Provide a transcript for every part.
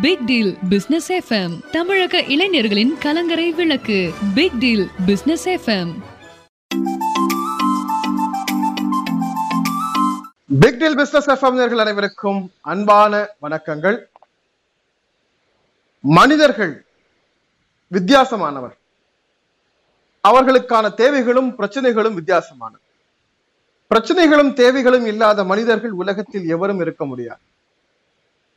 Big deal business FM தமிழக இளைஞர்களின் கலங்கரை விளக்கு. Big deal business FM big deal business FM நேயர்கள் அனைவருக்கும் அன்பான வணக்கங்கள். மனிதர்கள் வித்தியாசமானவர். அவர்களுக்கான தேவைகளும் பிரச்சனைகளும் வித்தியாசமானது. பிரச்சனைகளும் தேவைகளும் இல்லாத மனிதர்கள் உலகத்தில் எவரும் இருக்க முடியாது.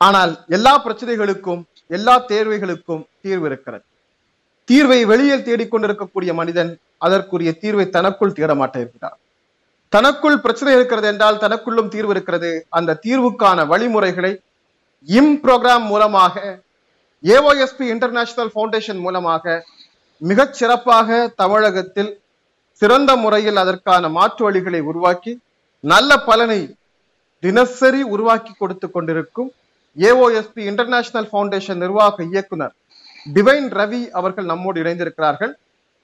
ஆனால் எல்லா பிரச்சனைகளுக்கும் எல்லா தேர்வைகளுக்கும் தீர்வு இருக்கிறது. தீர்வை வெளியில் தேடிக்கொண்டிருக்கக்கூடிய மனிதன் அதற்குரிய தீர்வை தனக்குள் தேடமாட்ட இருக்கிறார் தனக்குள் பிரச்சனை இருக்கிறது என்றால் தனக்குள்ளும் தீர்வு இருக்கிறது. அந்த தீர்வுக்கான வழிமுறைகளை இம் ப்ரோக்ராம் மூலமாக ஏஓஎஸ்பி இன்டர்நேஷனல் ஃபவுண்டேஷன் மூலமாக மிகச் சிறப்பாக தமிழகத்தில் சிறந்த முறையில் அதற்கான மாற்று வழிகளை உருவாக்கி நல்ல பலனை தினசரி உருவாக்கி கொடுத்து கொண்டிருக்கும் ஏஓஎஸ்பி இன்டர்நேஷனல் ஃபவுண்டேஷன் நிர்வாக இயக்குனர் டிவைன் ரவி அவர்கள் நம்மோடு இணைந்திருக்கிறார்கள்.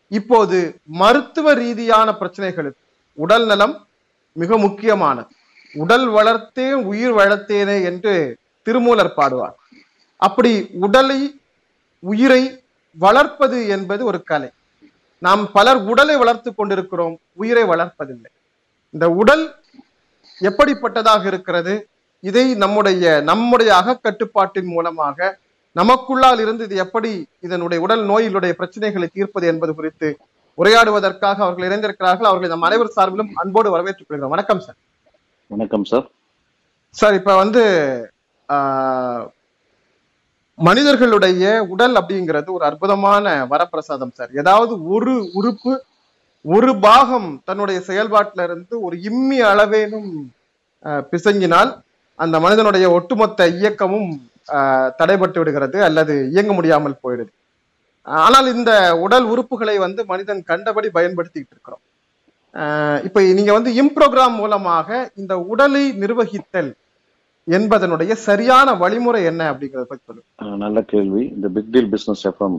இப்போது மருத்துவ ரீதியான பிரச்சனைகளுக்கு உடல் நலம் மிக முக்கியமானது. உடல் வளர்த்தேன் உயிர் வளர்த்தேனே என்று திருமூலர் பாடுவார். அப்படி உடலை உயிரை வளர்ப்பது என்பது ஒரு கலை. நாம் பலர் உடலை வளர்த்து கொண்டிருக்கிறோம் உயிரை வளர்ப்பதில்லை. இந்த உடல் எப்படிப்பட்டதாக இருக்கிறது? இதை நம்முடைய நம்முடைய அகக்கட்டுப்பாட்டின் மூலமாக நமக்குள்ளால் இருந்து இது எப்படி இதனுடைய உடல் நோயிலுடைய பிரச்சனைகளை தீர்ப்பது என்பது குறித்து உரையாடுவதற்காக அவர்கள் இணைந்திருக்கிறார்கள். அவர்களை நம் அனைவர் சார்பிலும் அன்போடு வரவேற்றுக் கொள்கிறோம். வணக்கம் சார். வணக்கம் சார். சார் இப்ப வந்து மனிதர்களுடைய உடல் அப்படிங்கிறது ஒரு அற்புதமான வரப்பிரசாதம் சார். ஏதாவது ஒரு உறுப்பு ஒரு பாகம் தன்னுடைய செயல்பாட்டில இருந்து ஒரு இம்மி அளவேனும் பிசங்கினால் அந்த மனிதனுடைய ஒட்டுமொத்த இயக்கமும் தடைபட்டு விடுகிறது அல்லது இயங்க முடியாமல் போயிடுது. ஆனால் இந்த உடல் உறுப்புகளை வந்து மனிதன் கண்டபடி பயன்படுத்திக்கிட்டு இருக்கிறோம். இப்ப நீங்க வந்து இம்ப்ரோக்ராம் மூலமாக இந்த உடலை நிர்வகித்தல் என்பதனுடைய சரியான வழிமுறை என்ன அப்படிங்கறத பத்தி சொல்லுங்க. நல்ல கேள்வி. இந்த பிக் டீல் பிசினஸ் எஃப்எம்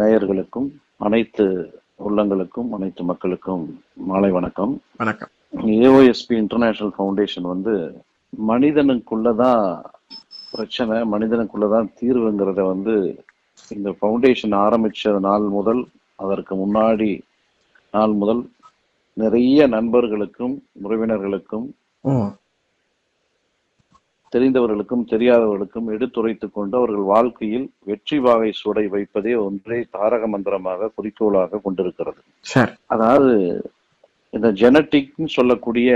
நேயர்களுக்கும் அனைத்து உள்ளங்களுக்கும் அனைத்து மக்களுக்கும் மாலை வணக்கம். வணக்கம். ஏஓஎஸ்பி இன்டர்நேஷனல் ஃபவுண்டேஷன் வந்து மனிதனுக்குள்ளதான் பிரச்சனை மனிதனுக்குள்ளதான் தீர்வுங்கிறத வந்து இந்த ஃபவுண்டேஷன் ஆரம்பிச்ச நாள் முதல் அதற்கு முன்னாடி நாள் முதல் நிறைய நண்பர்களுக்கும் உறவினர்களுக்கும் தெரிந்தவர்களுக்கும் தெரியாதவர்களுக்கும் எடுத்துரைத்துக் கொண்டு அவர்கள் வாழ்க்கையில் வெற்றி வாகை சுடை வைப்பதே ஒன்றே தாரக மந்திரமாக குறிக்கோளாக கொண்டிருக்கிறது. அதாவது இந்த ஜெனட்டிக்னு சொல்லக்கூடிய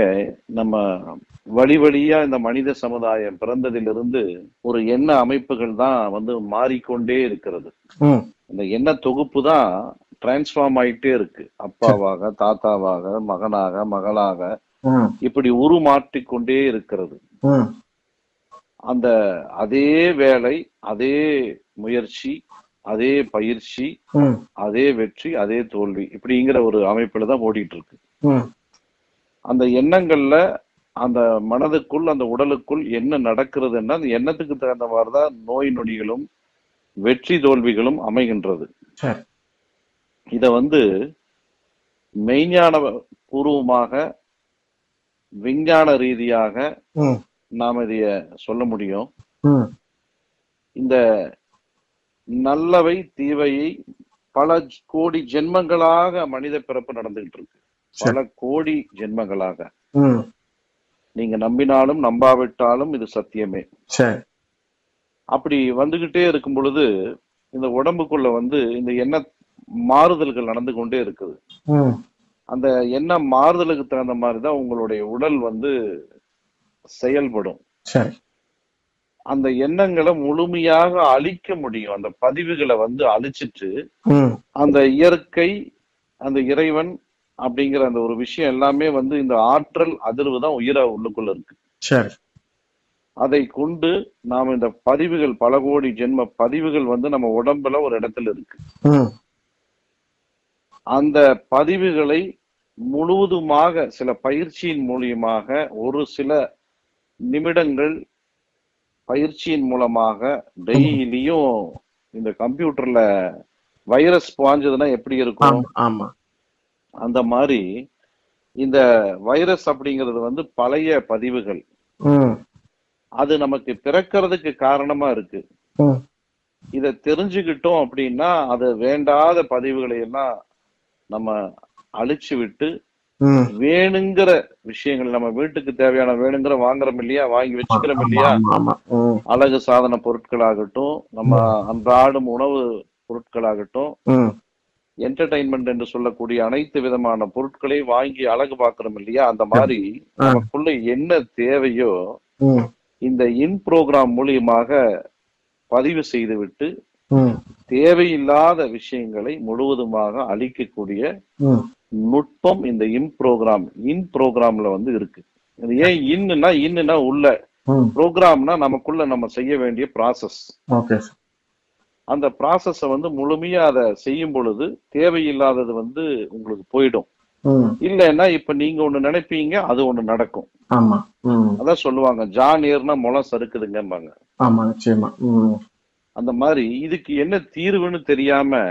நம்ம வழி வழியா இந்த மனித சமுதாயம் பிறந்ததிலிருந்து ஒரு எண்ண அமைப்புகள் தான் வந்து மாறிக்கொண்டே இருக்கிறது. இந்த எண்ண தொகுப்பு தான் டிரான்ஸ்ஃபார்ம் ஆயிட்டே இருக்கு. அப்பாவாக தாத்தாவாக மகனாக மகளாக இப்படி உருமாற்றிக் கொண்டே இருக்கிறது. அந்த அதே வேலை அதே முயற்சி அதே பயிற்சி அதே வெற்றி அதே தோல்வி இப்படிங்கிற ஒரு அமைப்புல தான் ஓடிட்டு இருக்கு. அந்த எண்ணங்கள்ல அந்த மனதுக்குள் அந்த உடலுக்குள் என்ன நடக்கிறதுன்னா அந்த எண்ணத்துக்கு தகுந்த மாதிரிதான் நோய் நொடிகளும் வெற்றி தோல்விகளும் அமைகின்றது. இத வந்து மெய்ஞான பூர்வமாக விஞ்ஞான ரீதியாக நாம் இதைய சொல்ல முடியும். இந்த நல்லவை தீவையை பல கோடி ஜென்மங்களாக மனித பிறப்பு நடந்துகிட்டு இருக்கு. பல கோடி ஜென்மங்களாக. நீங்க நம்பினாலும் நம்பாவிட்டாலும் இது சத்தியமே. அப்படி வந்துகிட்டே இருக்கும் பொழுது இந்த உடம்புக்குள்ள வந்து இந்த எண்ண மாறுதல்கள் நடந்து கொண்டே இருக்குது. அந்த எண்ண மாறுதலுக்கு தகுந்த மாதிரி தான் உங்களுடைய உடல் வந்து செயல்படும். அந்த எண்ணங்களை முழுமையாக அழிக்க முடியும். அந்த பதிவுகளை வந்து அழிச்சிட்டு அந்த இயற்கை அந்த இறைவன் அப்படிங்கிற அந்த ஒரு விஷயம் எல்லாமே வந்து இந்த ஆற்றல் அதிர்வு தான் உயிரா உள்ளுக்குள்ள இருக்கு. சரி. அதை கொண்டு நாம் இந்த பதிவுகள் பல கோடி ஜென்ம பதிவுகள் வந்து நம்ம உடம்புல ஒரு இடத்துல இருக்கு. அந்த பதிவுகளை முழுவதுமாக சில பயிற்சியின் மூலியமாக ஒரு சில நிமிடங்கள் பயிற்சியின் மூலமாக டெய்லியும் இந்த கம்ப்யூட்டர்ல வைரஸ் பாஞ்சதுன்னா எப்படி இருக்கும்? ஆமா. அந்த மாதிரி இந்த வைரஸ் அப்படிங்கிறது வந்து பழைய பதிவுகள். அது நமக்கு பிறக்கிறதுக்கு காரணமா இருக்கு. இத தெரிஞ்சுக்கிட்டோம் அப்படின்னா அது வேண்டாத பதிவுகளை எல்லாம் நம்ம அழிச்சு விட்டு. வேணுங்கிற விஷயங்கள் நம்ம வீட்டுக்கு தேவையான வேணுங்கிற வாங்குறோம் இல்லையா? வாங்கி வச்சுக்கிறோம் இல்லையா? அழகு சாதன பொருட்களாகட்டும் நம்ம அன்றாடும் உணவு பொருட்களாகட்டும். என்டர்டைன்மெண்ட் என்று சொல்லக்கூடிய அனைத்து விதமான பொருட்களை வாங்கி அழகு பார்க்கிறோம் இல்லையா? அந்த மாதிரி. நமக்குள்ள என்ன தேவையோ இந்த இன் ப்ரோக்ராம் மூலியமாக பதிவு செய்துவிட்டு தேவையில்லாத விஷயங்களை முழுவதுமாக அழிக்கக்கூடிய. நுட்பம் இந்த இன் ப்ரோக்ராம் இன் ப்ரோக்ராம்ல வந்து இருக்கு. இது ஏன் இன்னுனா இன்னுனா உள்ள. ப்ரோக்ராம்னா நமக்குள்ள நம்ம செய்ய வேண்டிய ப்ராசஸ் அந்த ப்ராசஸ வந்து முழுமையா அதை செய்யும் பொழுது தேவையில்லாதது வந்து உங்களுக்கு போயிடும். இல்லைன்னா இப்ப நீங்க ஒண்ணு நினைப்பீங்க அது ஒண்ணு நடக்கும். அதான் சொல்லுவாங்க ஜான் ஏர்னா முளம் சறுக்குதுங்கம்பாங்க. ஆமா நிச்சயமா. ம், அந்த மாதிரி இதுக்கு என்ன தீர்வுன்னு தெரியாம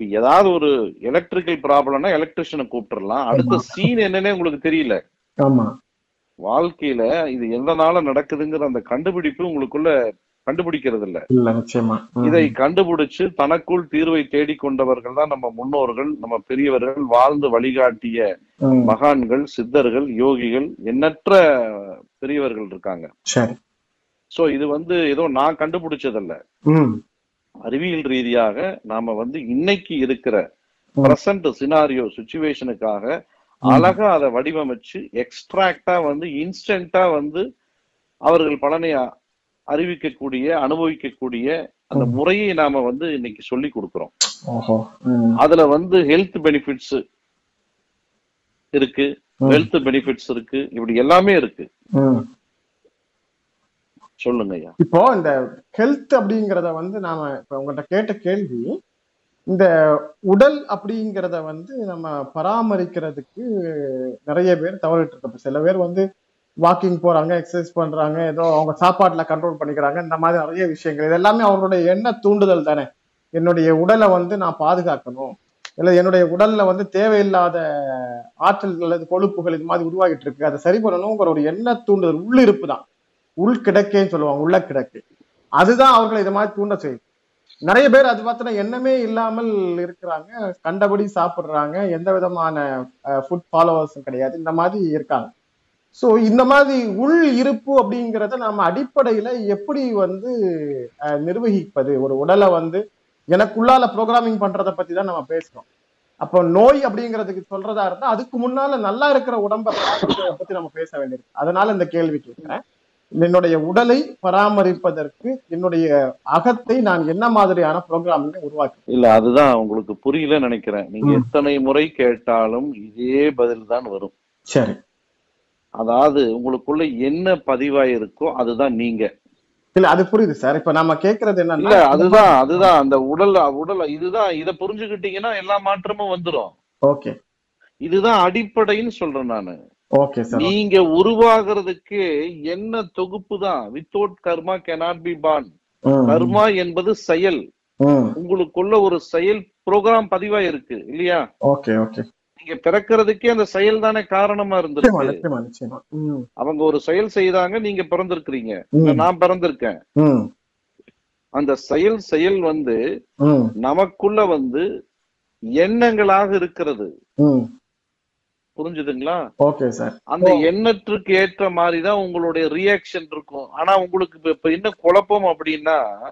ஏதாவது ஒரு எலக்ட்ரிக்கல் ப்ராப்ளம்னா எலக்ட்ரிஷியனை கூப்பிட்டுறலாம். அடுத்த சீன் என்னன்னே உங்களுக்கு தெரியல. ஆமா. வாழ்க்கையில இது எதனால நடக்குதுங்கிற அந்த கண்டுபிடிப்பு உங்களுக்குள்ள கண்டுபிடிக்கிறது இல்ல இதை கண்டுபிடிச்சு தனக்குள் தீர்வை தேடிக்கொண்டவர்கள் தான் நம்ம முன்னோர்கள் நம்ம பெரியவர்கள் வாழ்ந்து வழிகாட்டிய. மகான்கள் சித்தர்கள் யோகிகள் எண்ணற்ற பெரியவர்கள் இருக்காங்க. சோ இது வந்து ஏதோ நான் கண்டுபிடிச்சதல்ல. அறிவியல் ரீதியாக நாம வந்து இன்னைக்கு இருக்கிற. பிரசன்ட் சினாரியோ சுச்சுவேஷனுக்காக அழகா அதை வடிவமைச்சு எக்ஸ்ட்ராக்டா வந்து இன்ஸ்டன்டா வந்து அவர்கள் பலனை அறிவிக்கக்கூடிய அனுபவிக்கக்கூடிய அந்த. முறையை நாம வந்து இன்னைக்கு சொல்லி கொடுக்கிறோம் அதுல வந்து ஹெல்த் பெனிஃபிட்ஸ் இருக்கு ம். வெல்த் பெனிஃபிட்ஸ் இருக்கு இப்படி எல்லாமே இருக்கு. சொல்லுங்க ஐயா இப்போ இந்த ஹெல்த் அப்படிங்கிறத வந்து நாம இப்ப உங்கள்ட்ட கேட்ட கேள்வி இந்த உடல் அப்படிங்கிறத வந்து நம்ம பராமரிக்கிறதுக்கு நிறைய பேர் தவறிட்டு இருக்க சில பேர் வந்து வாக்கிங் போறாங்க எக்ஸசைஸ் பண்றாங்க ஏதோ அவங்க சாப்பாட்டுல கண்ட்ரோல் பண்ணிக்கிறாங்க இந்த மாதிரி நிறைய விஷயங்கள். இது எல்லாமே அவங்களுடைய எண்ண தூண்டுதல் தானே. என்னுடைய உடலை வந்து நான் பாதுகாக்கணும். இல்லை என்னுடைய உடல்ல வந்து தேவையில்லாத ஆற்றல் அல்லது கொழுப்புகள் இது மாதிரி உருவாகிட்டு இருக்கு. அதை சரி பண்ணணுங்கிற ஒரு எண்ண தூண்டுதல் உள்ளிருப்பு தான். உள் கிடக்கேன்னு சொல்லுவாங்க உள்ள கிடக்கு. அதுதான் அவர்களை இது மாதிரி தூண்ட செய்யுது நிறைய பேர் அது பார்த்தா எண்ணமே இல்லாமல் இருக்கிறாங்க கண்டபடி சாப்பிடுறாங்க எந்த விதமான ஃபுட் ஃபாலோவர்ஸும் கிடையாது. இந்த மாதிரி இருக்காங்க. ஸோ இந்த மாதிரி உள் இருப்பு அப்படிங்கிறத நம்ம அடிப்படையில எப்படி வந்து நிர்வகிப்பது? ஒரு உடலை வந்து எனக்குள்ளால ப்ரோக்ராமிங் பண்றதை பத்தி தான் நம்ம பேசுறோம். அப்போ நோய் அப்படிங்கிறதுக்கு சொல்றதா இருந்தா அதுக்கு முன்னால நல்லா இருக்கிற உடம்பை பத்தி நம்ம பேச வேண்டியிருக்கு. அதனால இந்த கேள்வி கேட்கிறேன். என்னுடைய உடலை பராமரிப்பதற்கு என்னுடைய அகத்தை நான் என்ன மாதிரியான ப்ரோக்ராமிங் உருவாக்கி இல்ல அதுதான் உங்களுக்கு புரியல நினைக்கிறேன். நீங்க. எத்தனை முறை கேட்டாலும் இதே பதில் தான் வரும். சரி. அதாவது உங்களுக்குள்ள என்ன பதிவாயிருக்கோ அதுதான் நீங்க. இல்ல அது புரியுது சார். இப்ப நம்ம கேக்குறது இல்ல என்னன்னா அதுதான் அதுதான் அந்த உடல் உடல் இதுதான் இத புரிஞ்சுக்கிட்டீங்கன்னா எல்லா மாற்றமும் வந்துரும். ஓகே. இதுதான் அடிப்படைன்னு சொல்றேன் நானு. ஓகே சார் நீங்க உருவாகிறதுக்கு என்ன தொகுப்பு தான்? Without karma cannot be born karma என்பது செயல். உங்களுக்குள்ள ஒரு செயல் ப்ரோக்ராம் பதிவா இருக்கு இல்லையா? Okay okay. நீங்க பிறக்கிறதுக்கே அந்த செயல் தானே காரணமா ம், அவங்க ஒரு செயல் செய்தாங்க நீங்க பிறந்திருக்கிறீங்க. நான் பிறந்திருக்கேன். அந்த செயல் செயல் வந்து நமக்குள்ள வந்து எண்ணங்களாக இருக்கிறது. புரிஞ்சுதுங்களா? Okay sir. அந்த எண்ணத்திற்கு ஏற்ற மாதிரிதான் உங்களுடைய ரியாக்ஷன் இருக்கும். ஆனா உங்களுக்கு இப்ப- என்ன குழப்பம் அப்படின்னா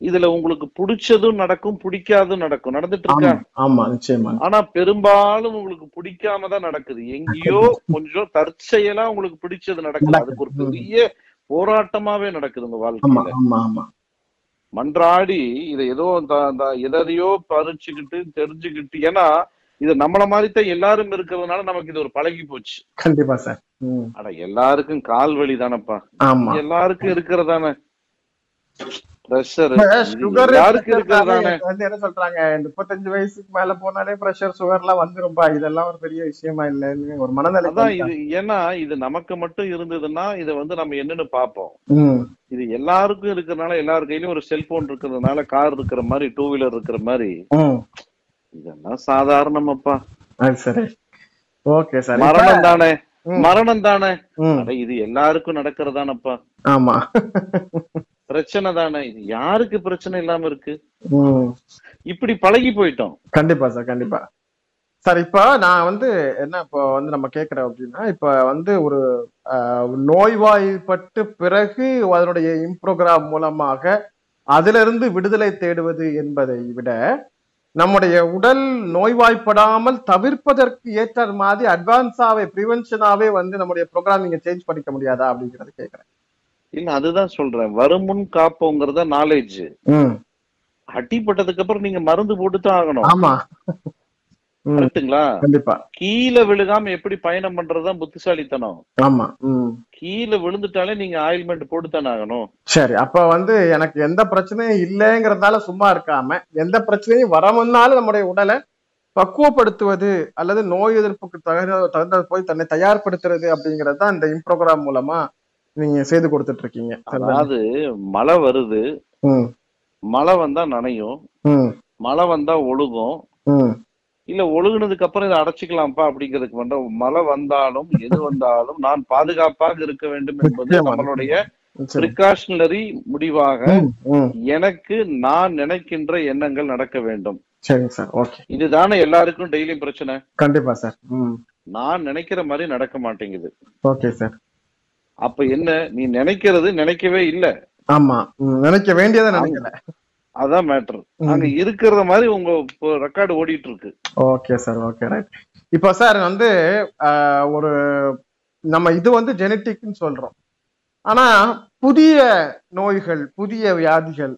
இதுல உங்களுக்கு பிடிச்சதும் நடக்கும் பிடிக்காதும் நடக்கும். நடந்துட்டு இருக்கா ஆமா நிச்சயமா. ஆனா பெரும்பாலும் உங்களுக்கு பிடிக்காம தான் நடக்குது. எங்கேயோ கொஞ்சம் தற்செயலா உங்களுக்கு பிடிச்சது நடக்குது. அதுக்கு ஒரு பெரிய போராட்டமாவே நடக்குது உங்க வாழ்க்கையில. மன்றாடி இதை ஏதோ எதையோ பறிச்சுக்கிட்டு தெரிஞ்சுக்கிட்டு ஏன்னா இது நம்மள மாதிரி தான் எல்லாரும் இருக்கிறதுனால நமக்கு இது ஒரு பழகி போச்சு. கண்டிப்பா சார். அட எல்லாருக்கும் கால் வலி தானப்பா. எல்லாருக்கும் இருக்கிறதானே பிரஷர் சுகர் யாருக்கு இருக்கிறதானே வந்து என்ன சொல்றாங்க? முப்பத்தஞ்சு வயசுக்கு மேல போனாலே பிரஷர் சுகர் எல்லாம் வந்துரும்பா. இதெல்லாம் ஒரு பெரிய விஷயமா இல்லைன்னு ஒரு மனநிலை அதான் இது ஏன்னா இது நமக்கு மட்டும் இருந்ததுன்னா இதை வந்து நம்ம என்னன்னு பார்ப்போம். ம், இது எல்லாருக்கும் இருக்கிறதுனால எல்லார் கையிலயும் ஒரு செல்போன் இருக்கிறதுனால கார் இருக்கிற மாதிரி டூ வீலர் இருக்கிற மாதிரி. இதெல்லாம் சாதாரணமாப்பா. சரி. Okay sir. மரணம் தானே. மரணம் தானே? இது எல்லாருக்கும் நடக்கிறதானப்பா. ஆமா. பிரச்சனை தானே? இது யாருக்கு பிரச்சனை இல்லாம இருக்கு? இப்படி பழகி போயிட்டோம். கண்டிப்பா சார் கண்டிப்பா. சார் இப்ப நான் வந்து என்ன இப்போ வந்து நம்ம கேக்குறோம் அப்படின்னா இப்ப வந்து ஒரு நோய்வாய்ப்பட்டு பிறகு அதனுடைய இம்ப்ரோகிராம் மூலமாக அதிலிருந்து விடுதலை தேடுவது என்பதை விட நம்முடைய உடல் நோய்வாய்ப்படாமல் தவிர்ப்பதற்கு ஏற்ற மாதிரி அட்வான்ஸாவே ப்ரிவென்ஷனாவே வந்து நம்முடைய ப்ரோக்ராமிங்க சேஞ்ச் பண்ணிக்க முடியாதா அப்படிங்கறது கேக்குறேன். இல்ல அதுதான் சொல்றேன். வருமுன் காப்போங்கிறத நாலேஜ் அடிப்பட்டதுக்கு அப்புறம் நீங்க மருந்து போட்டு தான் ஆகணும். ஆமா. ம். கரெக்ட்டுங்களா? கண்டிப்பா. கீழே விழுகாம எப்படி பயணம் பண்றதுதான் புத்திசாலித்தனம். ஆமா கீழே விழுந்துட்டாலே நீங்க ஆயில்மெண்ட் போட்டு தானே ஆகணும். சரி அப்ப வந்து எனக்கு எந்த பிரச்சனையும் இல்லைங்கிறதால சும்மா இருக்காம எந்த பிரச்சனையும் வர முன்னாலும் நம்முடைய உடலை பக்குவப்படுத்துவது அல்லது நோய் எதிர்ப்புக்கு தகுந்த தகுந்த போய் தன்னை தயார்படுத்துறது அப்படிங்கிறது தான் இந்த இம்ப்ரோகிராம் மூலமா நீங்க செய்து கொடுத்துட்டு இருக்கீங்க? அதாவது மழை வருது. மழை வந்தா நனையும். மழை வந்தா ஒழுகும். இல்ல ஒழுகுனதுக்கு அப்புறம் இதை அடைச்சிக்கலாம்ப்பா அப்படிங்கிறதுக்கு மட்டும் மழை வந்தாலும் எது வந்தாலும் நான் பாதுகாப்பாக இருக்க வேண்டும் என்பது. நம்மளுடைய பிரிகாஷனரி முடிவாக எனக்கு நான் நினைக்கின்ற எண்ணங்கள் நடக்க வேண்டும். சரிங்க சார் ஓகே. இதுதானே எல்லாருக்கும் டெய்லியும் பிரச்சனை? கண்டிப்பா சார் நான் நினைக்கிற மாதிரி நடக்க மாட்டேங்குது. Okay sir. அப்ப என்ன நீ நினைக்கிறது நினைக்கவே இல்ல. ஆமா. நினைக்க வேண்டியதை நினைக்கல. அதான் மேட்டர். அங்க இருக்கிறத மாதிரி உங்க ரெக்கார்டு ஓடிட்டு இருக்கு ஓகே சார். Okay right. இப்போ சார் வந்து ஒரு நம்ம இது வந்து ஜெனட்டிக்னு சொல்றோம். ஆனா புதிய நோய்கள் புதிய வியாதிகள்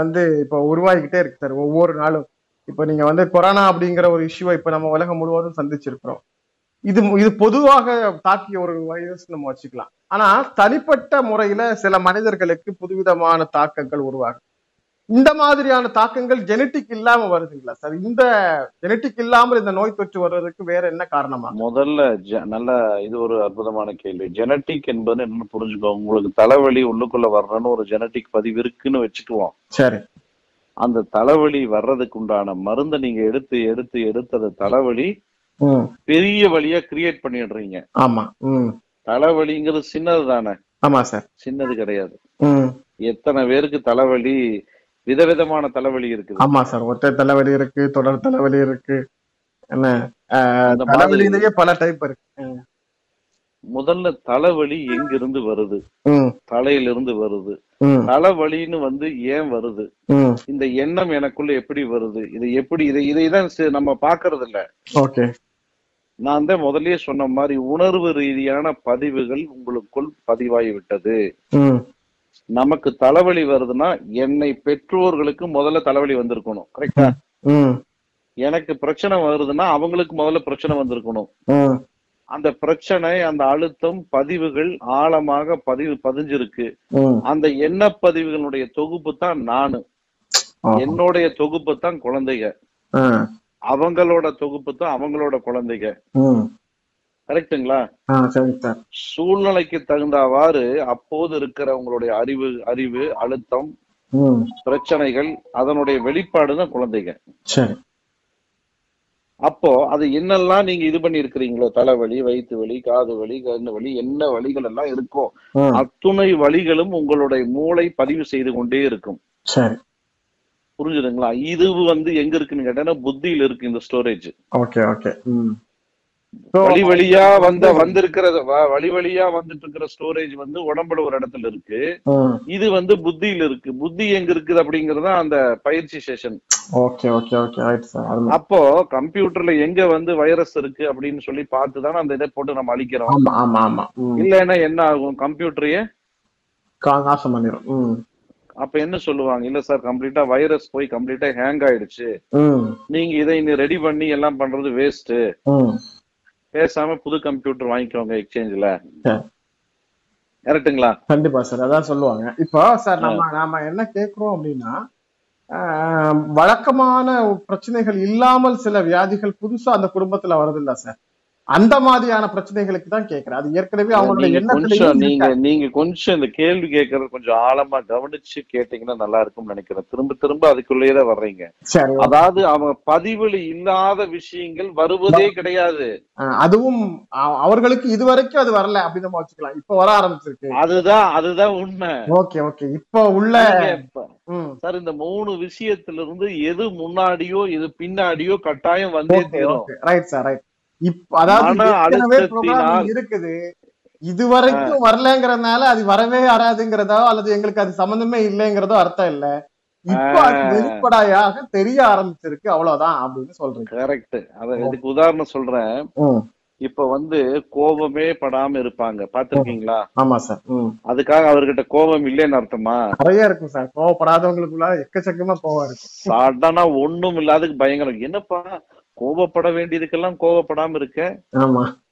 வந்து இப்போ உருவாகிக்கிட்டே இருக்கு சார். ஒவ்வொரு நாளும். இப்போ நீங்க வந்து கொரோனா அப்படிங்கிற ஒரு இஷ்யூவை இப்போ நம்ம உலகம் முழுவதும் சந்திச்சிருக்கிறோம். இது இது பொதுவாக தாக்கிய ஒரு வைரஸ் நம்ம வச்சுக்கலாம். ஆனா தனிப்பட்ட முறையில சில மனிதர்களுக்கு புதுவிதமான தாக்கங்கள் உருவாகும். இந்த மாதிரியான தாக்கங்கள் ஜெனட்டிக் இல்லாம வருதுங்களா சார் இந்த ஜெனட்டிக் இல்லாமல் இந்த நோய் தொற்று வர்றதுக்கு வேற என்ன காரணமா? முதல்ல நல்ல இது ஒரு அற்புதமான கேள்வி. ஜெனட்டிக் என்பது என்னன்னு புரிஞ்சுக்கோ. உங்களுக்கு தலைவலி உள்ளுக்குள்ள வரணும்னு ஒரு ஜெனட்டிக் பதிவு இருக்குன்னு வச்சுக்குவோம். சரி. அந்த தலைவலி வர்றதுக்கு உண்டான மருந்தை நீங்க எடுத்து எடுத்து எடுத்து அந்த தலைவலி பெரிய வழியா கிரியேட் பண்ணிடுறீங்க. ஆமா தலைவலிங்கிறது சின்னது தானே? ஆமா சார். சின்னது கிடையாது. எத்தனை பேருக்கு தலைவலி விதவிதமான தலைவலி இருக்குது? ஆமா சார். ஒற்றை தலைவலி இருக்கு தொடர் தலைவலி இருக்கு. என்ன? தலைவலியிலேயே பல டைப் இருக்கு. முதல்ல தலைவலி எங்க இருந்து வருது? தலையில இருந்து வருது. தலைவலின்னு வந்து ஏன் வருது? இந்த எண்ணம் எனக்குள்ள எப்படி வருது? இது எப்படி இதை இதைதான் சி- நம்ம பாக்குறது இல்ல நான் தான் முதல்லயே சொன்ன மாதிரி உணர்வு ரீதியான பதிவுகள் உங்களுக்குள் பதிவாகி விட்டது. ம். நமக்கு தலைவலி வருதுன்னா என்னை பெற்றோர்களுக்கு முதல்ல தலைவலி வந்திருக்கணும். கரெக்டா எனக்கு பிரச்சனை வருதுன்னா அவங்களுக்கு முதல்ல பிரச்சனை வந்திருக்கணும். அந்த பிரச்சனை அந்த அழுத்தம் பதிவுகள் ஆழமாக பதிவு பதிஞ்சிருக்கு. அந்த எண்ண பதிவுகளுடைய தொகுப்பு தான் நானு. என்னுடைய தொகுப்பு தான் குழந்தைங்க. அவங்களோட தொகுப்பு தான் அவங்களோட குழந்தைங்க சார் சூழ்நிலைக்கு தகுந்தவாறு அப்போது இருக்கிற உங்களுடைய அறிவு அறிவு அழுத்தம் பிரச்சனைகள் அதனுடைய வெளிப்பாடு தான் குழந்தைங்க அப்போ அது என்னெல்லாம் நீங்க இது பண்ணி இருக்கிறீங்களோ தலைவலி வயிற்று வலி காது வலி கண்ணு வலி என்ன வலிகள் எல்லாம் இருக்கோ அத்துணை வலிகளும் உங்களுடைய மூளை பதிவு செய்து கொண்டே இருக்கும். சரி. புரிஞ்சுதுங்களா? இது வந்து எங்க இருக்குன்னு கேட்டா புத்தியில இருக்கு இந்த ஸ்டோரேஜ் ஓகே ஓகே வழி வழியா வந்த வந்திருக்கிற வ- வழி வழியா வந்துட்டு இருக்கிற ஸ்டோரேஜ் வந்து உடம்புல ஒரு இடத்துல இருக்கு. இது வந்து புத்தியில இருக்கு. புத்தி எங்க இருக்குது அப்படிங்கறது தான் அந்த பயிற்சி செஷன் ஓகே ஓகே ஓகே அப்போ கம்ப்யூட்டர்ல எங்க வந்து வைரஸ் இருக்கு அப்படின்னு சொல்லி பார்த்து தானே அந்த இதை போட்டு நம்ம அழிக்கிறோம். இல்லைன்னா என்ன ஆகும்? கம்ப்யூட்டரையே கா- நாசம் பண்ணிடும் அப்ப என்ன சொல்லுவாங்க? இல்ல சார் கம்ப்ளீட்டா வைரஸ் போய் கம்ப்ளீட்டா ஹேங் ஆயிடுச்சு. நீங்க இதை இன்னும் ரெடி பண்ணி எல்லாம் பண்றது வேஸ்ட் பேசாம புது கம்ப்யூட்டர் வாங்கிக்கோங்க எக்ஸ்சேஞ்ச்ல. சரி. கரெக்ட்டுங்களா? கண்டிப்பா சார் அதான் சொல்லுவாங்க. இப்போ சார் நம்ம நாம என்ன கேக்குறோம் அப்படின்னா வழக்கமான பிரச்சனைகள் இல்லாமல் சில வியாதிகள் புதுசா அந்த குடும்பத்துல வருது இல்ல சார். அந்த மாதிரியான பிரச்சனைகளுக்கு தான் கேட்கிறேன் அது ஏற்கனவே அவங்களுடைய கொஞ்சம் நீங்க. நீங்க கொஞ்சம் இந்த கேள்வி கேட்கறது கொஞ்சம் ஆழமா கவனிச்சு கேட்டீங்கன்னா நல்லா இருக்கும்னு நினைக்கிறேன். திரும்ப திரும்ப அதுக்குள்ளேயே தான் வர்றீங்க. அதாவது அவங்க பதிவுல இல்லாத விஷயங்கள் வருவதே கிடையாது. அதுவும் அவர்களுக்கு இதுவரைக்கும் அது வரல அப்படின்னு நம்ம வச்சுக்கலாம். இப்ப வர ஆரம்பிச்சிருக்கு. அதுதான் அதுதான் உண்மை. Okay okay. இப்போ உள்ள சார் இந்த மூணு விஷயத்துல இருந்து எது முன்னாடியோ எது பின்னாடியோ கட்டாயம் வந்தே தீரும். ரைட் சார் ரைட் இப்ப அதாவது இருக்குது. இது வரைக்கும் வரலங்கிறதுனால அது வரவே வராதுங்கிறதோ அல்லது எங்களுக்கு அது சம்பந்தமே இல்லைங்கிறதோ அர்த்தம் இல்ல. இப்ப. வெளிப்படையாக தெரிய ஆரம்பிச்சிருக்கு. அவ்வளவுதான் அப்படின்னு சொல்றீங்க. கரெக்ட். அத இதுக்கு உதாரணம் சொல்றேன். இப்ப வந்து கோபமே படாம இருப்பாங்க. பாத்திருக்கீங்களா ஆமா சார். அதுக்காக அவர்கிட்ட கோபம் இல்லைன்னு அர்த்தமா? நிறைய இருக்கும் சார். கோவப்படாதவங்களுக்குள்ள எக்கச்சக்கமா கோவம் இருக்கு சடனா ஒண்ணும் இல்லாததுக்கு பயங்கரம். என்னப்பா? கோபப்பட வேண்டியதுக்கெல்லாம் கோபப்படாம இருக்க.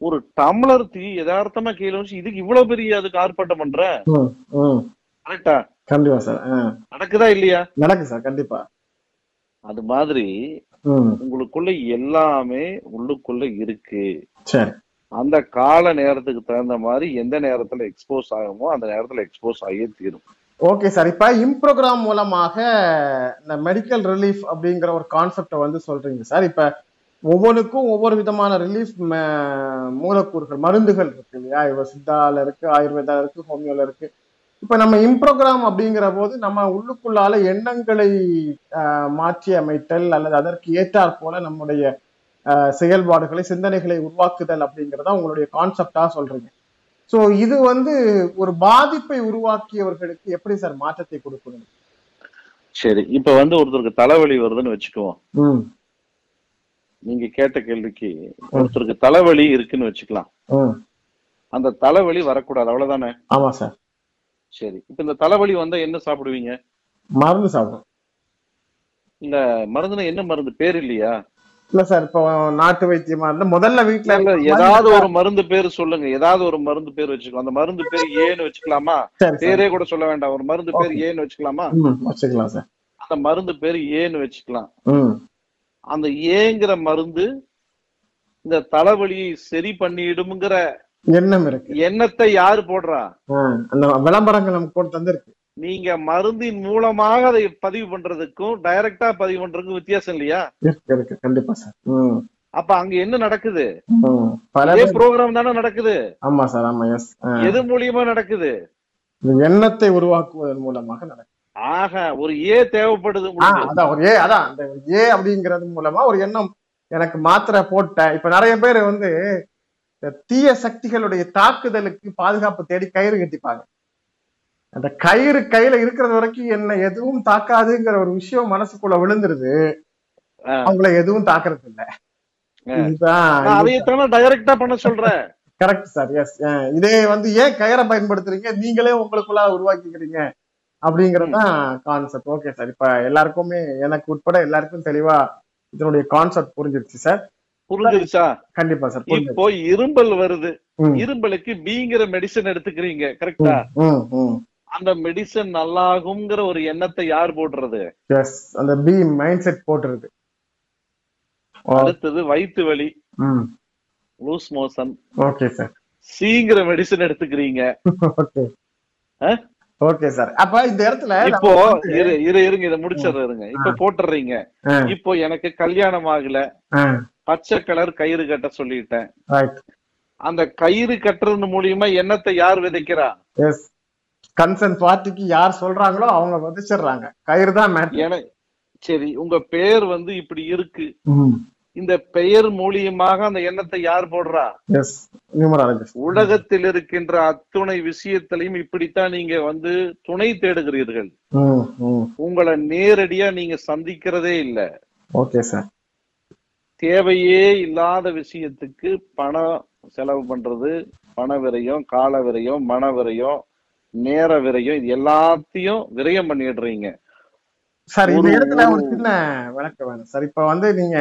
ஒரு டம்ளர் தீ யதார்த்தமா கீழே இதுக்கு இவ்வளவு பெரிய அதுக்கு ஆர்ப்பாட்டம் பண்ற? கரெக்டா? கண்டிப்பா சார் நடக்குதா இல்லையா? நடக்கு சார் கண்டிப்பா. அது மாதிரி உங்களுக்குள்ள எல்லாமே உள்ளுக்குள்ள இருக்கு. அந்த கால நேரத்துக்கு தகுந்த மாதிரி எந்த நேரத்துல எக்ஸ்போஸ் ஆகுமோ அந்த நேரத்துல எக்ஸ்போஸ் ஆகியே தீரும். ஓகே சார் இப்ப இம்ப்ரோக்ராம் மூலமாக இந்த மெடிக்கல் ரிலீஃப் அப்படிங்கிற ஒரு கான்செப்டை வந்து சொல்றீங்க சார். இப்ப ஒவ்வொன்றுக்கும் ஒவ்வொரு விதமான ரிலீஃப் மூலக்கூறுகள் மருந்துகள் இருக்கு இல்லையா? இவ சித்தால இருக்கு ஆயுர்வேதா இருக்கு ஹோமியோல இருக்கு. இப்ப நம்ம இம்ப்ரோக்ராம் அப்படிங்கிற போது நம்ம உள்ளுக்குள்ளால எண்ணங்களை மாற்றி அமைத்தல் அல்லது அதற்கு ஏற்றாற் போல நம்முடைய செயல்பாடுகளை சிந்தனைகளை உருவாக்குதல் அப்படிங்கிறத உங்களுடைய கான்செப்டா சொல்றீங்க. சோ இது வந்து ஒரு பாதிப்பை உருவாக்கியவர்களுக்கு எப்படி சார் மாற்றத்தை கொடுக்கணும்? சரி இப்ப வந்து ஒருத்தருக்கு தலைவலி வருதுன்னு வச்சுக்குவோம். நீங்க கேட்ட கேள்விக்கு ஒருத்தருக்கு தலைவலி இருக்குன்னு வச்சுக்கலாம். அந்த தலைவலி வரக்கூடாது அவ்வளவுதானே? ஆமா சார். சரி இப்ப இந்த தலைவலி வந்தா என்ன சாப்பிடுவீங்க? மருந்து சாப்பிடும் இல்ல மருந்துனா என்ன மருந்து? பேர் இல்லையா? இல்ல சார் இப்போ நாட்டு வைத்தியமா இருந்தா முதல்ல வீட்டுல இல்ல, ஏதாவது ஒரு மருந்து பேர் சொல்லுங்க. ஏதாவது ஒரு மருந்து பேர் வச்சுக்கோ அந்த மருந்து பேர் ஏன்னு வச்சுக்கலாமா? பேரே கூட சொல்ல வேண்டாம். ஒரு மருந்து பேர் ஏன்னு வச்சுக்கலாமா? வச்சுக்கலாம் சார். அந்த மருந்து பேர் ஏன்னு வச்சுக்கலாம். அந்த ஏங்கிற மருந்து இந்த தலைவலியை சரி பண்ணிடும்ங்கிற எண்ணம் இருக்கு. எண்ணத்தை யாரு போடுறா? அந்த விளம்பரங்கள் நமக்கு போட்டு தந்திருக்கு. நீங்க மருந்தின் மூலமாக அதை பதிவு பண்றதுக்கும் டைரக்டா பதிவு பண்றதுக்கும் வித்தியாசம் இல்லையா? கண்டிப்பா சார். அப்ப அங்க என்ன நடக்குது? பேர் ப்ரோக்ராம் தானே நடக்குது? ஆமா சார் ஆமா எஸ் எது மூலியமா நடக்குது? எண்ணத்தை உருவாக்குவதன் மூலமாக நடக்கும் ஆக ஒரு ஏ தேவைப்படுது அதான் ஒரு ஏ அதான் அந்த ஏ அப்படிங்கிறது மூலமா ஒரு எண்ணம் எனக்கு மாத்திரை போட்டேன் இப்ப நிறைய பேர் வந்து தீய சக்திகளுடைய தாக்குதலுக்கு பாதுகாப்பு தேடி கயிறு கட்டிப்பாங்க. அந்த கயிறு கையில இருக்கிறது வரைக்கும் என்ன எதுவும் தாக்காதுங்கிற ஒரு விஷயம் மனசுக்குள்ள விழுந்துருது. அவங்கள எதுவும் தாக்குறது இல்ல. இதுதான் டைரக்டா பண்ண சொல்றேன். கரெக்ட் சார் எஸ் இதே வந்து ஏன் கயிறை பயன்படுத்துறீங்க? நீங்களே உங்களுக்குள்ள உருவாக்கிக்கிறீங்க. அப்படிங்கிறது தான் கான்செப்ட் ஓகே சார் இப்ப எல்லாருக்குமே எனக்கு உட்பட எல்லாருக்கும் தெளிவா இதனுடைய கான்செப்ட் புரிஞ்சிருச்சு சார் புரிஞ்சிருச்சா? கண்டிப்பா சார் இப்போ இரும்பல் வருது. இரும்பலுக்கு பிங்கிற மெடிசன் எடுத்துக்கிறீங்க கரெக்டா. அந்த மெடிசன் நல்லாகுங்கிற ஒரு எண்ணத்தை யார் போடுறது? எஸ் அந்த பி மைண்ட் செட் போட்டுருது அடுத்தது வயிற்று வலி. லூஸ் மோஷன் ஓகே சார் சீங்கிற மெடிசன் எடுத்துக்கிறீங்க. ஓகே? Okay sir. அப்ப இந்த இடத்துல இப்போ இரு இரு இருங்க இதை முடிச்சிடுறேங்க இப்ப போட்டுறீங்க. இப்போ எனக்கு கல்யாணம் ஆகல. பச்சை கலர் கயிறு கட்ட சொல்லிட்டேன். அந்த கயிறு கட்டுறது மூலியமா எண்ணத்தை யார் விதைக்கிறா? எஸ் கன்சர்ன் பார்ட்டிக்கு யார் சொல்றாங்களோ அவங்க விதைச்சிடுறாங்க. கயிறு தான் சரி உங்க பெயர் வந்து இப்படி இருக்கு. இந்த பெயர் மூலியமாக அந்த எண்ணத்தை யார் போடுறா? உலகத்தில் இருக்கின்ற அத்துணை விஷயத்திலையும் இப்படித்தான் நீங்க வந்து துணை தேடுகிறீர்கள். உங்களை நேரடியா நீங்க சந்திக்கிறதே இல்ல. ஓகே சார் தேவையே இல்லாத விஷயத்துக்கு பணம் செலவு பண்றது பண விரயம் கால விரயம் மன விரயம் நேர விரயம் இது எல்லாத்தையும் விரயம் பண்ணிடுறீங்க. சார் இந்த இடத்துல ஒரு சின்ன விளக்கம் வேணும். சார் இப்ப வந்து நீங்க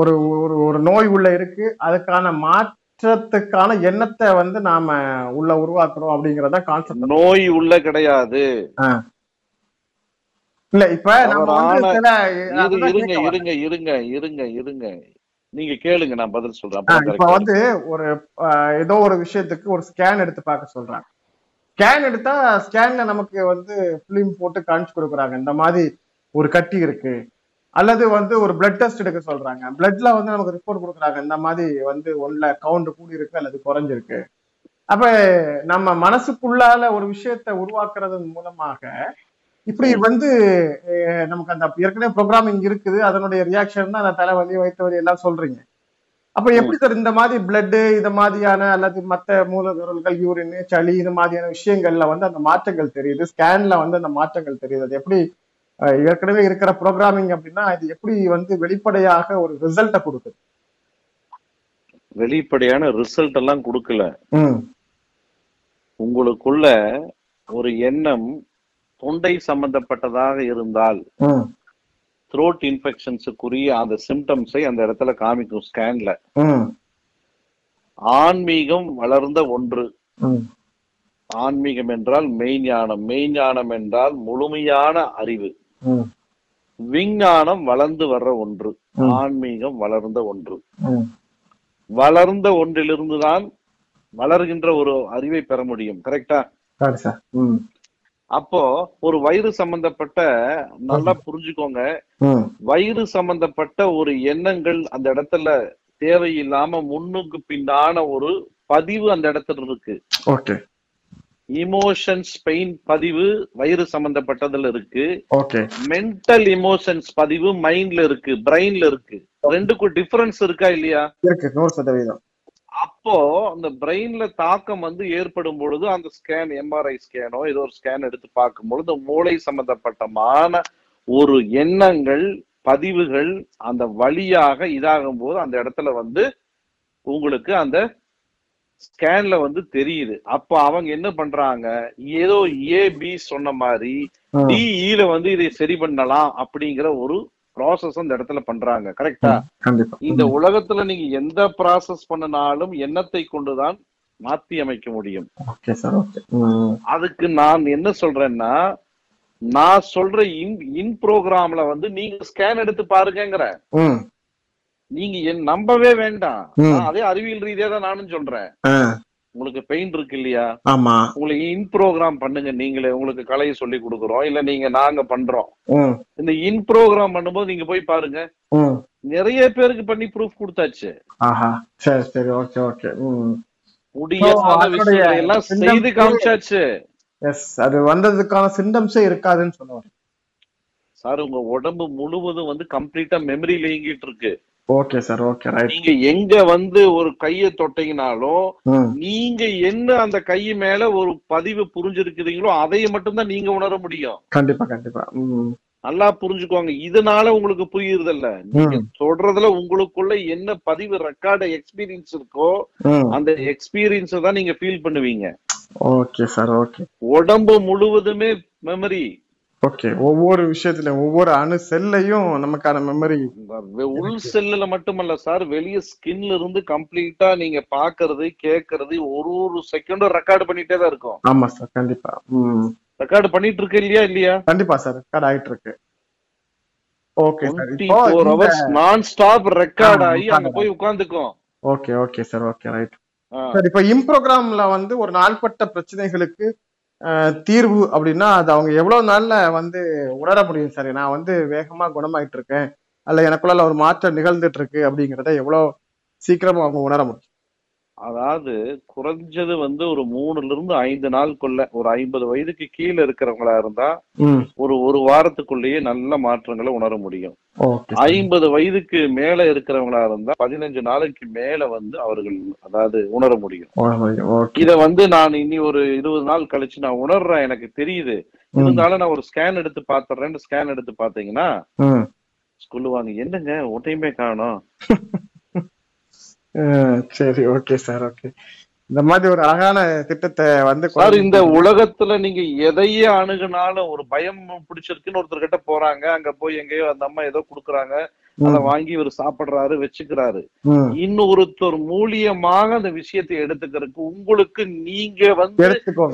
ஒரு ஒரு ஒரு நோய் உள்ள இருக்கு. அதுக்கான மாற்றத்துக்கான எண்ணத்தை வந்து நாம உள்ள உருவாக்குறோம் அப்படிங்கறத கான்செப்ட் நோய் உள்ள கிடையாது. இல்ல இப்ப இருங்க. இருங்க இருங்க இருங்க இருங்க. நீங்க கேளுங்க நான் பதில் சொல்றேன். இப்ப வந்து ஒரு ஏதோ ஒரு விஷயத்துக்கு ஒரு ஸ்கேன் எடுத்து பார்க்க சொல்றாங்க ஸ்கேன் எடுத்தா ஸ்கேன்ல நமக்கு வந்து பிலிம் போட்டு காமிச்சு கொடுக்குறாங்க. இந்த மாதிரி ஒரு கட்டி இருக்கு. அல்லது வந்து ஒரு பிளட் டெஸ்ட் எடுக்க சொல்றாங்க. பிளட்ல வந்து நமக்கு ரிப்போர்ட் கொடுக்குறாங்க இந்த மாதிரி வந்து ஒன்ல கவுண்ட் கூடி இருக்கு அல்லது குறைஞ்சிருக்கு. அப்ப நம்ம மனசுக்குள்ளால ஒரு விஷயத்தை உருவாக்குறதன் மூலமாக இப்படி வந்து நமக்கு அந்த ஏற்கனவே ப்ரோக்ராமிங் இருக்குது அதனுடைய ரியாக்ஷன் தான் அந்த தலைவலி வயிற்று வலி எல்லாம் சொல்றீங்க. அப்ப எப்படி சார் இந்த மாதிரி பிளட்டு இந்த மாதிரியான அல்லது மற்ற மூலப்பொருள்கள் யூரின் சளி இந்த மாதிரியான விஷயங்கள்ல வந்து அந்த மாற்றங்கள் தெரியுது? ஸ்கேன்ல வந்து அந்த மாற்றங்கள் தெரியுது. அது எப்படி ஏற்கனவே இருக்கிற ப்ரோக்ராமிங் அப்படின்னா இது எப்படி வந்து வெளிப்படையாக ஒரு ரிசல்ட்டை கொடுக்குது? வெளிப்படையான ரிசல்ட் எல்லாம் கொடுக்கல. உங்களுக்குள்ள ஒரு எண்ணம் தொண்டை சம்பந்தப்பட்டதாக இருந்தால் த்ரோட் இன்ஃபெக்ஷன்ஸுக்குரிய அந்த சிம்டம்ஸை அந்த இடத்துல காமிக்கும் ஸ்கேன்ல ஆன்மீகம் வளர்ந்த ஒன்று. ஆன்மீகம் என்றால் மெய்ஞானம். மெய்ஞானம் என்றால் முழுமையான அறிவு. விஞ்ஞானம் வளர்ந்து வர்ற ஒன்று. ஆன்மீகம் வளர்ந்த ஒன்று. வளர்ந்த ஒன்றிலிருந்து தான் வளர்கின்ற ஒரு அறிவை பெற முடியும் கரெக்டா அப்போ ஒரு வயிறு சம்பந்தப்பட்ட நல்லா புரிஞ்சுக்கோங்க. வயிறு சம்பந்தப்பட்ட ஒரு எண்ணங்கள் அந்த இடத்துல தேவையில்லாம முன்னுக்கு பின்னான ஒரு பதிவு அந்த இடத்துல இருக்கு. ஓகே. இமோஷன்ஸ் பெயின் பதிவு வயிறு சம்பந்தப்பட்டதுல இருக்கு. மென்டல் இமோஷன்ஸ் பதிவு மைண்ட்ல இருக்கு பிரெயின்ல இருக்கு. ரெண்டுக்கும் டிஃபரன்ஸ் இருக்கா இல்லையா? நூறு சதவீதம். அப்போ அந்த பிரெயின்ல தாக்கம் வந்து ஏற்படும் பொழுது அந்த ஸ்கேன் எம்ஆர்ஐ ஸ்கேனோ ஏதோ ஒரு ஸ்கேன் எடுத்து பார்க்கும் பொழுது மூளை சம்பந்தப்பட்டமான ஒரு எண்ணங்கள் பதிவுகள் அந்த வழியாக இதாகும் போது அந்த இடத்துல வந்து உங்களுக்கு அந்த ஸ்கேன்ல வந்து தெரியுது. அப்ப அவங்க என்ன பண்றாங்க? ஏதோ ஏ பி சொன்ன மாதிரி டிஇல வந்து இதை சரி பண்ணலாம் அப்படிங்கிற ஒரு ப்ராசஸ் அந்த இடத்துல பண்றாங்க. கரெக்டா இந்த உலகத்துல நீங்க எந்த ப்ராசஸ் பண்ணனாலும் எண்ணத்தை கொண்டுதான் மாத்தி அமைக்க முடியும். அதுக்கு நான் என்ன சொல்றேன்னா நான் சொல்ற இன் இன் ப்ரோக்ராம்ல வந்து நீங்க ஸ்கேன் எடுத்து பாருங்கங்கிற. ம். நீங்க என் நம்பவே வேண்டாம். அதே அறிவியல் ரீதியா தான் நானும் சொல்றேன். உங்களுக்கு பெயின் இருக்கு இல்லையா? ஆமா. உங்களுக்கு இன் ப்ரோக்ராம் பண்ணுங்க. நீங்களே உங்களுக்கு கலையை சொல்லி கொடுக்குறோம். இல்ல நீங்க நாங்க பண்றோம். இந்த இன் ப்ரோக்ராம் பண்ணும்போது நீங்க போய் பாருங்க. நிறைய பேருக்கு பண்ணி ப்ரூஃப் கொடுத்தாச்சு. ஆஹா. சரி சரி. Okay okay. முடியாத விஷயங்களை எல்லாம் செய்து காமிச்சாச்சு. எஸ் அது வந்ததுக்கான சிம்டம்ஸே இருக்காதுன்னு சொல்லுவாங்க. சார் உங்க உடம்பு முழுவதும் வந்து கம்ப்ளீட்டா மெமரியில இயங்கிட்டு இருக்கு. ஓகே சார் ஓகே ரைட் நீங்க எங்க வந்து ஒரு கைய தொட்டீங்கனாலும் நீங்க என்ன அந்த கை மேல ஒரு பதிவு புரிஞ்சிருக்கிறீங்களோ அதைய மட்டும்தான் நீங்க உணர முடியும். கண்டிப்பா கண்டிப்பா. நல்லா புரிஞ்சுக்கோங்க. இதனால உங்களுக்கு புரியுறதில்ல. நீங்க சொல்றதுல உங்களுக்குள்ள என்ன பதிவு ரெக்கார்டு எக்ஸ்பீரியன்ஸ் இருக்கோ அந்த எக்ஸ்பீரியன்ஸை தான் நீங்க ஃபீல் பண்ணுவீங்க. ஓகே சார் ஓகே உடம்பு முழுவதுமே மெமரி ஓகே ஒவ்வொரு விஷயத்துலயும் ஒவ்வொரு அணு செல்லையும் நமக்கான மெமரி உள் செல்லுல மட்டுமல்ல சார் வெளிய ஸ்கின்ல இருந்து கம்ப்ளீட்டா நீங்க பாக்குறது கேக்குறது ஒரு ஒரு செகண்டும் ரெக்கார்டு பண்ணிட்டே தான் இருக்கும். ஆமா சார் கண்டிப்பா. ரெக்கார்டு பண்ணிட்டு இருக்கு இல்லையா இல்லையா? கண்டிப்பா சார் ரெக்கார்ட் ஆயிட்டு இருக்கு ஓகே சார் ஃபோர் ஹவர்ஸ் நான் ஸ்டாப் ரெக்கார்ட் ஆகி அங்க போய் உட்காந்துக்கும். Okay okay sir okay right sir இப்ப இம்ப்ரோக்ராம்ல வந்து ஒரு நாள்பட்ட பிரச்சனைகளுக்கு தீர்வு அப்படின்னா அது அவங்க எவ்வளோ நாளில் வந்து உணர முடியும் சார்? நான் வந்து வேகமாக குணமாயிட்டு இருக்கேன் அல்ல எனக்குள்ள ஒரு மாற்றம் நிகழ்ந்துட்டு இருக்கு அப்படிங்கிறத எவ்வளோ சீக்கிரமாக அவங்க உணர முடியும். அதாவது குறைஞ்சது வந்து ஒரு மூணுல இருந்து ஐந்து நாளுக்குள்ள ஒரு ஐம்பது வயதுக்கு கீழே இருக்கிறவங்களா இருந்தா ஒரு ஒரு வாரத்துக்குள்ளேயே நல்ல மாற்றங்களை உணர முடியும். ஐம்பது வயதுக்கு மேல இருக்கிறவங்களா இருந்தா பதினஞ்சு நாளைக்கு மேல வந்து அவர்கள் அதாவது உணர முடியும். இத வந்து நான் இனி ஒரு இருபது நாள் கழிச்சு நான் உணர்றேன் எனக்கு தெரியுது. இருந்தாலும் நான் ஒரு ஸ்கேன் எடுத்து பாத்துறேன்னு ஸ்கேன் எடுத்து பாத்தீங்கன்னா சொல்லுவாங்க என்னங்க ஒன்றையுமே காணோம். சரி ஓகே சார் ஓகே இந்த மாதிரி ஒரு அழகான திட்டத்தை வந்து சார் இந்த உலகத்துல நீங்க எதையே அணுகுனாலும் ஒரு பயம் பிடிச்சிருக்குன்னு ஒருத்தர் கிட்ட போறாங்க. அங்க போய் எங்கேயோ அந்த அம்மா ஏதோ குடுக்குறாங்க. அதை வாங்கி இவர் சாப்பிடுறாரு வச்சுக்கிறாரு. இன்னொருத்தர் மூலியமாக அந்த விஷயத்தை எடுத்துக்கிறதுக்கு உங்களுக்கு நீங்க வந்து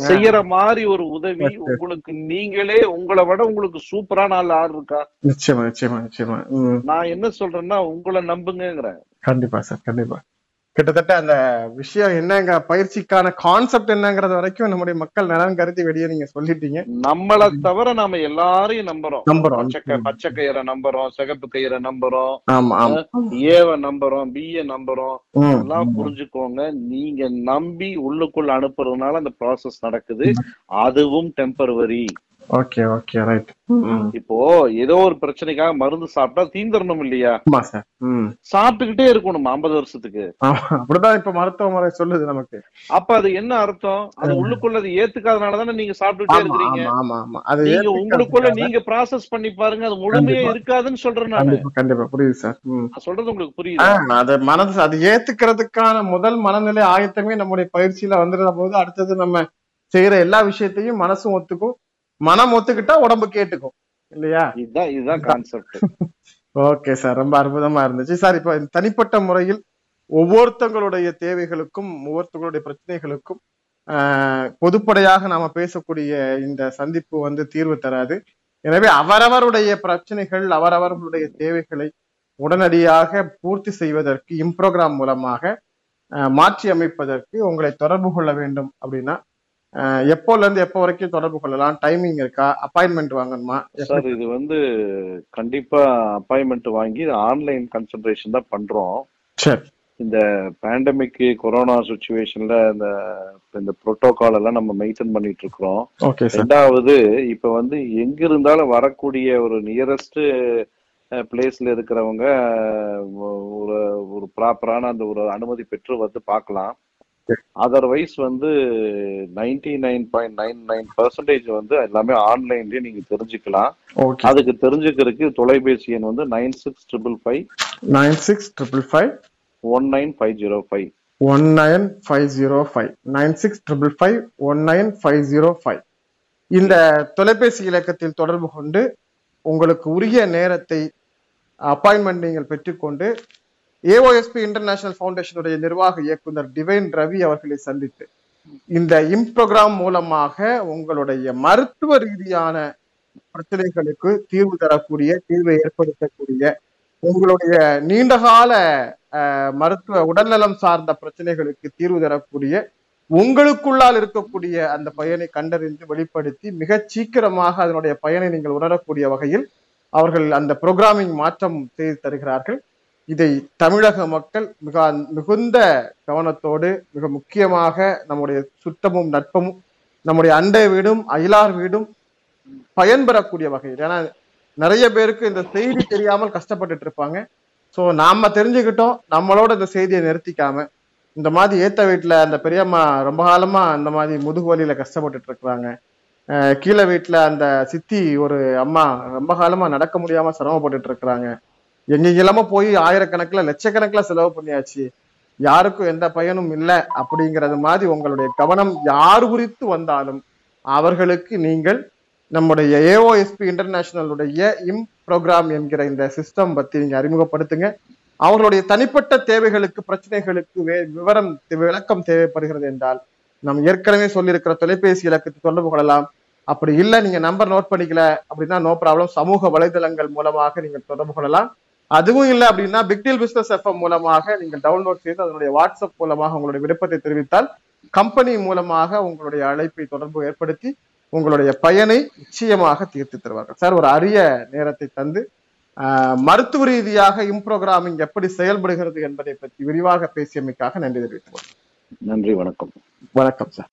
செய்யற மாதிரி ஒரு உதவி. உங்களுக்கு நீங்களே உங்களை விட உங்களுக்கு சூப்பரான ஆள் ஆள் இருக்கா? நிச்சயமா நிச்சயமா நிச்சயமா. நான் என்ன சொல்றேன்னா உங்களை நம்புங்கிறேன் கண்டிப்பா சார் கண்டிப்பா. கிட்டத்தட்ட அந்த விஷயம் என்னங்க பயிற்சிக்கான கான்செப்ட் என்னங்கிறது வரைக்கும் நம்முடைய மக்கள் நலன் கருதி வெளியே நீங்க சொல்லிட்டீங்க. நம்மள தவிர நாம எல்லாரையும் நம்புறோம். நம்புறோம். பச்சை கயிறை நம்புறோம் சிகப்பு கயிறை நம்புறோம் ஏவ நம்புறோம் பிஏ நம்புறோம் எல்லாம். புரிஞ்சுக்கோங்க. நீங்க நம்பி உள்ளுக்குள்ள அனுப்புறதுனால அந்த ப்ராசஸ் நடக்குது. அதுவும் டெம்பரவரி ஓகே ஓகே ரைட் இப்போ ஏதோ ஒரு பிரச்சனைக்காக மருந்து சாப்பிட்டா தீந்துடணும் இல்லையா? ஆமா சார் ம். சாப்பிட்டுக்கிட்டே இருக்கணும் ஐம்பது வருஷத்துக்கு. அப்படிதான் இப்ப மருத்துவ முறை சொல்லுது நமக்கு. அப்ப அது என்ன அர்த்தம்? அது உள்ளுக்குள்ள அது ஏத்துக்காதனாலதானே நீங்க சாப்பிட்டுட்டே இருக்கிறீங்க? ஆமா ஆமா அது நீங்க உங்களுக்குள்ள நீங்க ப்ராசஸ் பண்ணி பாருங்க அது முழுமையா. இருக்காதுன்னு சொல்றேன் நானு. கண்டிப்பா புரியுது சார் சொல்றது உங்களுக்கு புரியுது? அது மனது அது ஏத்துக்கிறதுக்கான முதல் மனநிலை ஆயத்தமே நம்முடைய பயிற்சியில வந்துடுற போது அடுத்தது நம்ம செய்யற எல்லா விஷயத்தையும் மனசும் ஒத்துக்கும். மனம் ஒத்துக்கிட்டா உடம்பு கேட்டுக்கும். இல்லையா? இதுதான் இதுதான் கான்செப்ட் ஓகே சார் ரொம்ப அற்புதமா இருந்துச்சு. சார் இப்ப தனிப்பட்ட முறையில் ஒவ்வொருத்தங்களுடைய தேவைகளுக்கும் ஒவ்வொருத்தங்களுடைய பிரச்சனைகளுக்கும் பொதுப்படையாக நாம பேசக்கூடிய இந்த சந்திப்பு வந்து தீர்வு தராது. எனவே அவரவருடைய பிரச்சனைகள் அவரவர்களுடைய தேவைகளை உடனடியாக பூர்த்தி செய்வதற்கு இம்ப்ரோக்ராம் மூலமாக மாற்றி அமைப்பதற்கு உங்களை தொடர்பு கொள்ள வேண்டும் அப்படின்னா எப்போல இருந்து எப்போ வரைக்கும் தொடர்பு கொள்ளலாம்? டைமிங் இருக்கா? அப்பாயின்மெண்ட் வாங்கணுமா? சார் இது வந்து கண்டிப்பா அப்பாயின்மெண்ட் வாங்கி ஆன்லைன் கன்சல்டேஷன் தான் பண்றோம். சரி. இந்த பேண்டமிக் கொரோனா சுச்சுவேஷன்ல இந்த இந்த புரோட்டோகால் எல்லாம் நம்ம மெயின்டைன் பண்ணிட்டு இருக்கிறோம். ரெண்டாவது இப்ப வந்து எங்க இருந்தாலும் வரக்கூடிய ஒரு நியரஸ்ட் பிளேஸ்ல இருக்கிறவங்க ஒரு ஒரு ப்ராப்பரான அந்த ஒரு அனுமதி பெற்று வந்து பார்க்கலாம். அதர்வைஸ் வந்து ninety nine point nine nine percentage வந்து எல்லாமே ஆன்லைன்லயே நீங்க தெரிஞ்சுக்கலாம். அதுக்கு தெரிஞ்சுக்கிறதுக்கு தொலைபேசி எண் வந்து nine six triple five nine six triple five one nine five zero five one nine five zero five nine six triple five one nine five zero five இந்த தொலைபேசி இலக்கத்தில் தொடர்பு கொண்டு உங்களுக்கு உரிய நேரத்தை அப்பாயின்மெண்ட் நீங்கள் பெற்றுக்கொண்டு ஏஓஎஸ்பி இன்டர்நேஷனல் ஃபவுண்டேஷனுடைய நிர்வாக இயக்குனர் டிவைன் ரவி அவர்களை சந்தித்து இந்த இம்ப்ரோக்ராம் மூலமாக உங்களுடைய மருத்துவ ரீதியான பிரச்சனைகளுக்கு தீர்வு தரக்கூடிய தீர்வை ஏற்படுத்தக்கூடிய உங்களுடைய நீண்டகால மருத்துவ உடல்நலம் சார்ந்த பிரச்சனைகளுக்கு தீர்வு தரக்கூடிய உங்களுக்குள்ளால் இருக்கக்கூடிய அந்த பயனை கண்டறிந்து வெளிப்படுத்தி மிக சீக்கிரமாக அதனுடைய பயனை நீங்கள் உணரக்கூடிய வகையில் அவர்கள் அந்த புரோகிராமிங் மாற்றம் செய்து தருகிறார்கள். இதை தமிழக மக்கள் மிக மிகுந்த கவனத்தோடு மிக முக்கியமாக நம்முடைய சுத்தமும் நட்பமும் நம்முடைய அண்டை வீடும் அயலார் வீடும் பயன்பெறக்கூடிய வகையில். ஏன்னா நிறைய பேருக்கு இந்த செய்தி தெரியாமல் கஷ்டப்பட்டுட்டு இருப்பாங்க. ஸோ நாம தெரிஞ்சுக்கிட்டோம் நம்மளோட இந்த செய்தியை நிறுத்திக்காம இந்த மாதிரி ஏத்த வீட்டில் அந்த பெரியம்மா ரொம்ப காலமா அந்த மாதிரி முதுகு வலியில கஷ்டப்பட்டுட்டு இருக்கிறாங்க. கீழே வீட்டில் அந்த சித்தி ஒரு அம்மா ரொம்ப காலமா நடக்க முடியாம சிரமப்பட்டுட்டு இருக்கிறாங்க. எங்கெங்கெல்லாமோ போய் ஆயிரக்கணக்கில் லட்சக்கணக்கில் செலவு பண்ணியாச்சு. யாருக்கும் எந்த பயனும் இல்லை அப்படிங்கிறது மாதிரி உங்களுடைய கவனம் யார் குறித்து வந்தாலும் அவர்களுக்கு நீங்கள் நம்முடைய ஏஓஎஸ்பி இன்டர்நேஷனலுடைய இம் ப்ரோக்ராம் என்கிற இந்த சிஸ்டம் பத்தி நீங்க அறிமுகப்படுத்துங்க. அவர்களுடைய தனிப்பட்ட தேவைகளுக்கு பிரச்சனைகளுக்கு வே- விவரம் விளக்கம் தேவைப்படுகிறது என்றால் நம் ஏற்கனவே சொல்லியிருக்கிற தொலைபேசி இலக்கத்தை தொடர்பு கொள்ளலாம். அப்படி இல்லை நீங்க நம்பர் நோட் பண்ணிக்கல அப்படின்னா நோ ப்ராப்ளம் சமூக வலைதளங்கள் மூலமாக நீங்கள் தொடர்பு கொள்ளலாம். அதுவும் இல்லை அப்படின்னா பிக்டில் பிசினஸ் எஃப்எம் மூலமாக நீங்கள் டவுன்லோட் செய்து அதனுடைய வாட்ஸ்அப் மூலமாக உங்களுடைய விருப்பத்தை தெரிவித்தால் கம்பெனி மூலமாக உங்களுடைய அழைப்பை தொடர்பு ஏற்படுத்தி உங்களுடைய பயனை நிச்சயமாக தீர்த்து தருவார்கள். சார் ஒரு அரிய நேரத்தை தந்து மருத்துவ ரீதியாக இம்ப்ரோகிராமிங் எப்படி செயல்படுகிறது என்பதை பற்றி விரிவாக பேசியமைக்காக நன்றி தெரிவித்துக். நன்றி வணக்கம். வணக்கம் சார்